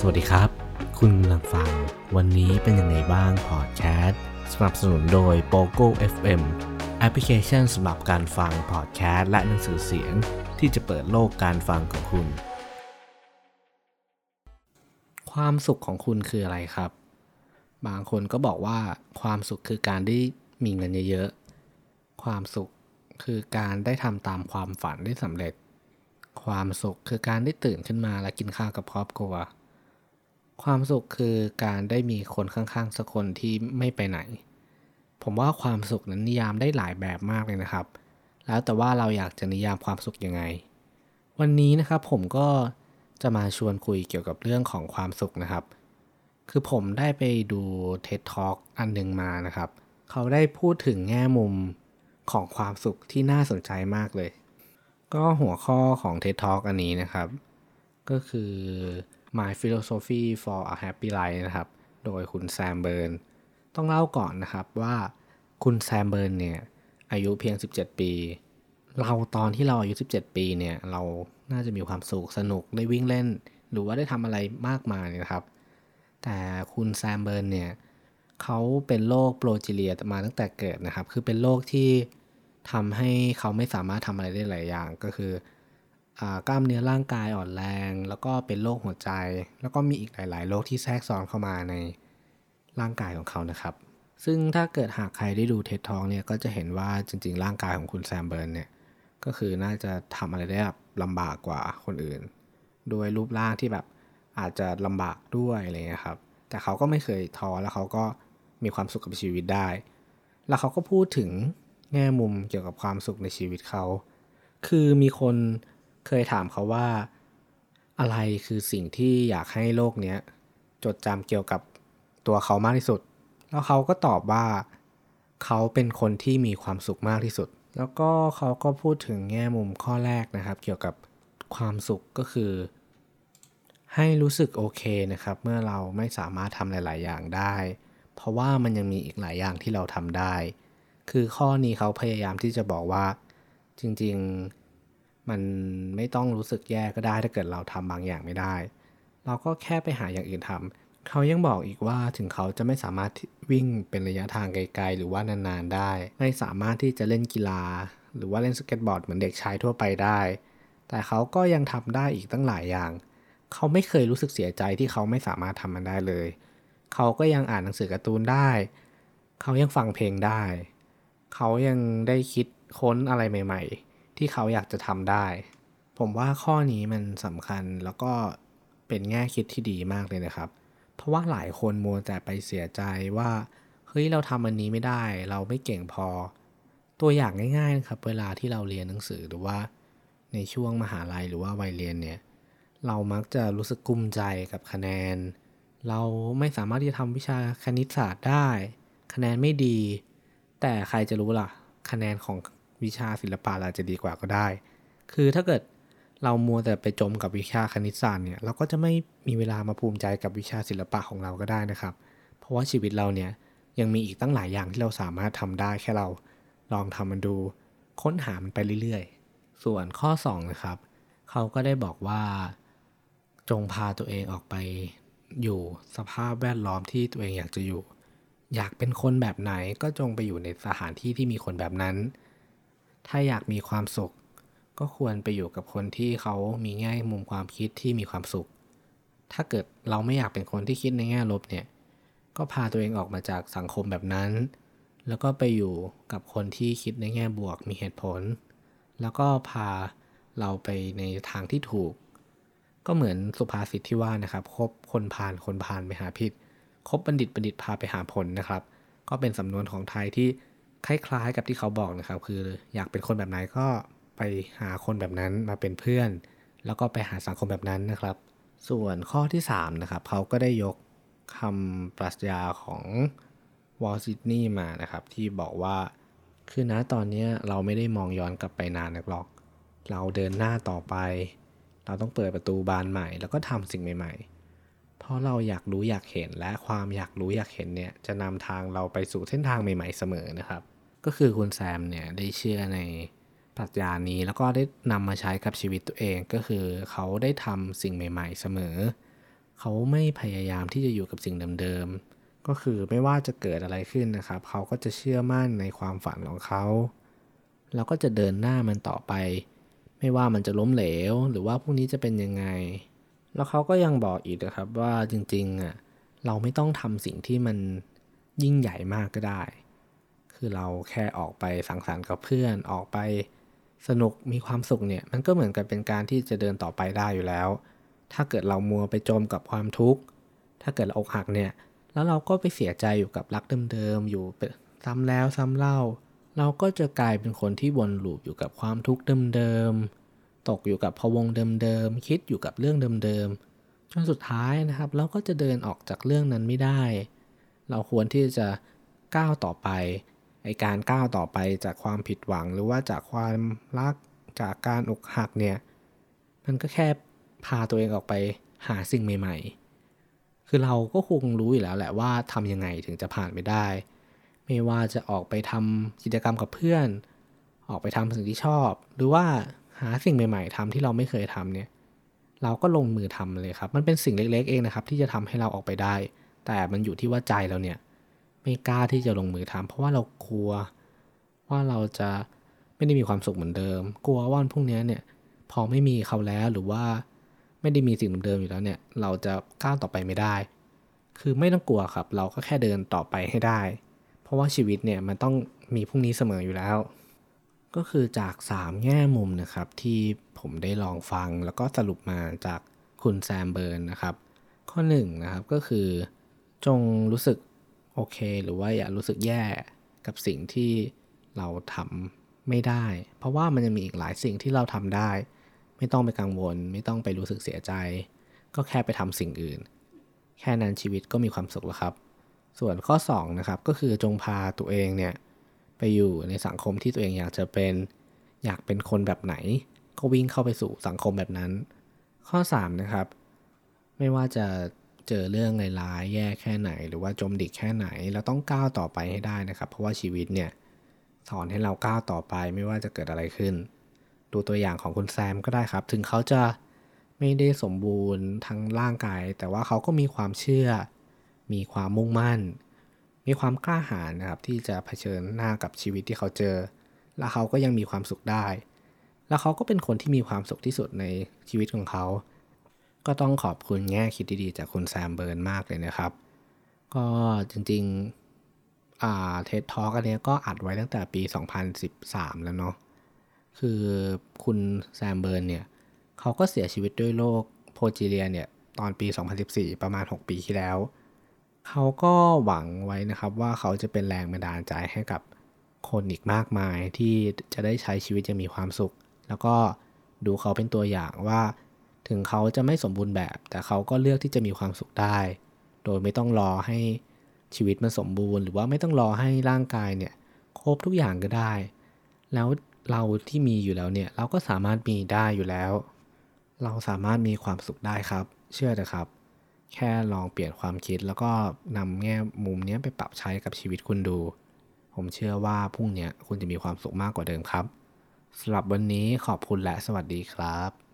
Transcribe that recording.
สวัสดีครับ คุณกำลังฟัง วันนี้เป็นยังไงบ้างพอดแคสต์สนับสนุนโดย POGO FM แอปพลิเคชันสำหรับการฟังพอดแคสต์และหนังสือเสียง ที่จะเปิดโลกการฟังของคุณ ความสุขของคุณคืออะไรครับ บางคนก็บอกว่าความสุขคือการได้มีเงินเยอะๆ ความสุขคือการได้ทำตามความฝันได้สำเร็จ ความสุขคือการได้ตื่นขึ้นมาและกินข้าวกับครอบครัว ความสุขคือการได้มีคนข้างๆสักคนที่ไม่ไปไหน ผมว่าความสุขนั้นนิยามได้หลายแบบมากเลยนะครับ แล้วแต่ว่าเราอยากจะนิยามความสุขยังไง วันนี้นะครับผมก็จะมาชวนคุยเกี่ยวกับเรื่องของความสุขนะครับ คือผมได้ไปดู TED Talk อันหนึ่งมานะครับ เขาได้พูดถึงแง่มุมของความสุขที่น่าสนใจมากเลย ก็หัวข้อของ TED Talk อันนี้นะครับ ก็คือ My Philosophy for a Happy Life นะครับ โดยคุณแซมเบิร์น ต้องเล่าก่อนนะครับว่าคุณแซมเบิร์นเนี่ย อายุเพียง 17 ปี เราตอนที่เราอายุ 17 ปีเนี่ย เราน่าจะมีความสุขสนุกได้วิ่งเล่น หรือว่าได้ทำอะไรมากมายนะครับ แต่คุณแซมเบิร์นเนี่ยเขาเป็นโรค progeria มาตั้งแต่เกิดนะครับ คือเป็นโรคที่ทำให้เขาไม่สามารถทำอะไรได้หลายอย่างก็คือ กล้ามเนื้อร่างกายอ่อนแรง แล้วก็เป็นโรคหัวใจ แล้วก็มีอีกหลาย ๆ โรคที่แทรกซ้อนเข้ามาในร่างกายของเขานะครับ ซึ่งถ้าเกิดหากใครได้ดู TED Talk เนี่ยก็จะเห็นว่าจริง ๆ ร่างกายของคุณแซมเบิร์นเนี่ยก็คือน่าจะทำอะไรได้แบบลำบากกว่าคนอื่น โดยรูปร่างที่แบบอาจจะลำบากด้วยอะไรเงี้ยครับ แต่เขาก็ไม่เคยท้อแล้วเขาก็มีความสุขกับชีวิตได้ แล้วเขาก็พูดถึงแง่มุมเกี่ยวกับความสุขในชีวิตเขา คือมีคน เคยถามเขาว่า อะไรคือสิ่งที่อยากให้โลกเนี้ย จดจำเกี่ยวกับตัวเขามากที่สุด แล้วเขาก็ตอบว่า เขาเป็นคนที่มีความสุขมากที่สุด แล้วก็เขาก็พูดถึงแง่มุมข้อแรกนะครับ เกี่ยวกับความสุขก็คือ ให้รู้สึกโอเคนะครับ เมื่อเราไม่สามารถทำหลาย ๆ อย่างได้ เพราะว่ามันยังมีอีกหลายอย่างที่เราทำได้ คือข้อนี้เขาพยายามที่จะบอกว่า จริง ๆ มันไม่ต้องรู้สึกแย่ก็ได้ถ้าเกิดเราทำบางอย่างไม่ได้ เราก็แค่ไปหาอย่างอื่นทำเขายังบอกอีกว่าถึงเขาจะไม่สามารถวิ่งเป็นระยะทางไกลๆ หรือว่านานๆได้ ไม่สามารถที่จะเล่นกีฬา หรือว่าเล่นสเก็ตบอร์ดเหมือนเด็กชายทั่วไปได้ แต่เขาก็ยังทำได้อีกตั้งหลายอย่าง เขาไม่เคยรู้สึกเสียใจที่เขาไม่สามารถทำมันได้เลย เขาก็ยังอ่านหนังสือการ์ตูนได้ เขายังฟังเพลงได้ เขายังได้คิดค้นอะไรใหม่ ๆ ที่เขาอยากจะทำได้ ผมว่าข้อนี้มันสำคัญแล้วก็เป็นแง่คิดที่ดีมากเลยนะครับ เพราะว่าหลายคนมัวแต่ไปเสียใจว่าเฮ้ยเราทำอันนี้ไม่ได้ เราไม่เก่งพอ ตัวอย่างง่ายๆนะครับ เวลาที่เราเรียนหนังสือหรือว่าในช่วงมหาลัยหรือว่าวัยเรียนเนี่ยเรามักจะรู้สึกกุ้มใจกับคะแนน เราไม่สามารถที่จะทำวิชาคณิตศาสตร์ได้ คะแนนไม่ดี แต่ใครจะรู้ล่ะ คะแนนของ วิชาศิลปะอาจจะดีกว่าก็ได้ คือถ้าเกิดเรามัวแต่ไปจมกับวิชาคณิตศาสตร์เนี่ยเราก็จะไม่มีเวลามาภูมิใจกับวิชาศิลปะของเราก็ได้นะครับ เพราะว่าชีวิตเราเนี่ยยังมีอีกตั้งหลายอย่างที่เราสามารถทำได้แค่เราลองทำมันดู ค้นหามันไปเรื่อยๆ ส่วนข้อ 2 นะครับ เขาก็ได้บอกว่า จงพาตัวเองออกไปอยู่สภาพแวดล้อมที่ตัวเองอยากจะอยู่ อยากเป็นคนแบบไหนก็จงไปอยู่ในสถานที่ที่มีคนแบบนั้น ถ้าอยากมีความสุข ก็ควรไปอยู่กับคนที่เขามีแง่มุมความคิดที่มีความสุข ถ้าเกิดเราไม่อยากเป็นคนที่คิดในแง่ลบเนี่ย ก็พาตัวเองออกมาจากสังคมแบบนั้น แล้วก็ไปอยู่กับคนที่คิดในแง่บวกมีเหตุผล แล้วก็พาเราไปในทางที่ถูก ก็เหมือนสุภาษิตที่ว่านะครับ คบคนพาลคนพาลไปหาผิดคบบัณฑิตบัณฑิตพาไปหาผลนะครับ ก็เป็นสำนวนของไทยที่ คล้ายๆกับที่เขาบอกนะครับ คืออยากเป็นคนแบบไหนก็ไปหาคนแบบนั้นมาเป็นเพื่อน แล้วก็ไปหาสังคมแบบนั้นนะครับ ส่วนข้อที่3นะครับเขาก็ได้ยกคำปรัชญาของวอลซิดนีย์มานะครับ ที่บอกว่าคือณตอนนี้เราไม่ได้มองย้อนกลับไปนานนักหรอก เราเดินหน้าต่อไป เราต้องเปิดประตูบานใหม่ แล้วก็ทำสิ่งใหม่ ๆ ราะเราอยากรู้อยากเห็นและความอยากรู้อยากเห็นเนี่ยจะนำทางเราไปสู่เส้นทางใหม่ๆเสมอนะครับ ก็คือคุณแซมเนี่ยได้เชื่อในปรัชญานี้แล้วก็ได้นำมาใช้กับชีวิตตัวเองก็คือเขาได้ทำสิ่งใหม่ ๆ เสมอ เขาไม่พยายามที่จะอยู่กับสิ่งเดิมๆก็คือไม่ว่าจะเกิดอะไรขึ้นนะครับ เขาก็จะเชื่อมั่นในความฝันของเขาแล้วก็จะเดินหน้ามันต่อไป ไม่ว่ามันจะล้มเหลว หรือว่าพรุ่งนี้จะเป็นยังไง แล้วเขาก็ยังบอกอีกนะครับว่าจริงๆอะเราไม่ต้องทำสิ่งที่มันยิ่งใหญ่มากก็ได้ คือเราแค่ออกไปสังสรรค์กับเพื่อน ออกไปสนุกมีความสุขเนี่ย มันก็เหมือนกับเป็นการที่จะเดินต่อไปได้อยู่แล้ว ถ้าเกิดเรามัวไปจมกับความทุกข์ ถ้าเกิดเราอกหักเนี่ย แล้วเราก็ไปเสียใจอยู่กับรักเดิมๆ อยู่ซ้ำแล้วซ้ำเล่า เราก็จะกลายเป็นคนที่วนลูปอยู่กับความทุกข์เดิมๆ ตกอยู่กับพวงเดิมๆคิดอยู่กับเรื่องเดิมๆจนสุดท้ายนะครับ เราก็จะเดินออกจากเรื่องนั้นไม่ได้ เราควรที่จะก้าวต่อไปไอการก้าวต่อไปจากความผิดหวัง หรือว่าจากความรักจากการอกหักเนี่ยมันก็แค่พาตัวเองออกไปหาสิ่งใหม่ ๆ คือเราก็คงรู้อยู่แล้วแหละว่าทำยังไงถึงจะผ่านไปได้ ไม่ว่าจะออกไปทำกิจกรรมกับเพื่อน ออกไปทำสิ่งที่ชอบ หรือว่า หาสิ่งใหม่ ๆทำที่เราไม่เคยทำเนี่ยเราก็ลงมือทำเลยครับ มันเป็นสิ่งเล็ก ๆ เองนะครับ ที่จะทำให้เราออกไปได้ แต่มันอยู่ที่ว่าใจเราเนี่ยไม่กล้าที่จะลงมือทำเพราะว่าเรากลัวว่าเราจะไม่ได้มีความสุขเหมือนเดิม กลัวว่าพรุ่งนี้เนี่ยพอไม่มีเขาแล้วหรือว่าไม่ได้มีสิ่งเดิมอยู่แล้วเนี่ยเราจะก้าวต่อไปไม่ได้ คือไม่ต้องกลัวครับ เราก็แค่เดินต่อไปให้ได้ เพราะว่าชีวิตเนี่ยมันต้องมีพรุ่งนี้เสมออยู่แล้ว ก็คือจาก 3 แง่มุมนะครับที่ผมได้ลองฟังแล้วก็สรุปมาจากคุณแซมเบิร์นนะครับ ข้อ1นนะครับก็คือ จงรู้สึกโอเค หรือว่าอย่ารู้สึกแย่กับสิ่งที่เราทำไม่ได้ เพราะว่ามันจะมีอีกหลายสิ่งที่เราทำได้ ไม่ต้องไปกังวล ไม่ต้องไปรู้สึกเสียใจ ก็แค่ไปทำสิ่งอื่น แค่นั้นชีวิตก็มีความสุขแล้วครับ ส่วนข้อ2นะครับก็คือจงพาตัวเองเนี่ย ไปอยู่ในสังคมที่ตัวเองอยากจะเป็นอยากเป็นคนแบบไหน ก็วิ่งเข้าไปสู่สังคมแบบนั้น ข้อ 3 นะครับ ไม่ว่าจะเจอเรื่องร้ายแย่แค่ไหน หรือว่าจมดิกแค่ไหน เราต้องก้าวต่อไปให้ได้นะครับ เพราะว่าชีวิตเนี่ยสอนให้เราก้าวต่อไปไม่ว่าจะเกิดอะไรขึ้น ดูตัวอย่างของคุณแซมก็ได้ครับ ถึงเขาจะไม่ได้สมบูรณ์ทั้งร่างกาย แต่ว่าเขาก็มีความเชื่อ มีความมุ่งมั่น มีความกล้าหาญนะครับที่จะเผชิญหน้ากับชีวิตที่เขาเจอ และเขาก็ยังมีความสุขได้ แล้วเขาก็เป็นคนที่มีความสุขที่สุดในชีวิตของเขา ก็ต้องขอบคุณแง่คิดดีๆจากคุณแซมเบิร์นมากเลยนะครับ ก็จริงๆอ่า TED Talk อันนี้ก็อัดไว้ตั้งแต่ปี 2013 แล้วเนาะคือคุณแซมเบิร์นเนี่ยเขาก็เสียชีวิตด้วยโรคโพจิเลียเนี่ยตอนปี 2014 ประมาณ 6 ปีที่แล้ว เขาก็หวังไว้นะครับว่าเขาจะเป็นแรงบันดาลใจให้กับคนอีกมากมายที่จะได้ใช้ชีวิตอย่างมีความสุข แล้วก็ดูเขาเป็นตัวอย่างว่าถึงเขาจะไม่สมบูรณ์แบบ แต่เขาก็เลือกที่จะมีความสุขได้ โดยไม่ต้องรอให้ชีวิตมันสมบูรณ์ หรือว่าไม่ต้องรอให้ร่างกายเนี่ยครบทุกอย่างก็ได้ แล้วเราที่มีอยู่แล้วเนี่ยเราก็สามารถมีได้อยู่แล้ว เราสามารถมีความสุขได้ครับ เชื่อเถอะครับ แค่ลองเปลี่ยนความคิดแล้วก็นำแง่มุมนี้ไปปรับใช้กับชีวิตคุณดู ผมเชื่อว่าพรุ่งนี้คุณจะมีความสุขมากกว่าเดิมครับสำหรับวันนี้ขอบคุณและสวัสดีครับ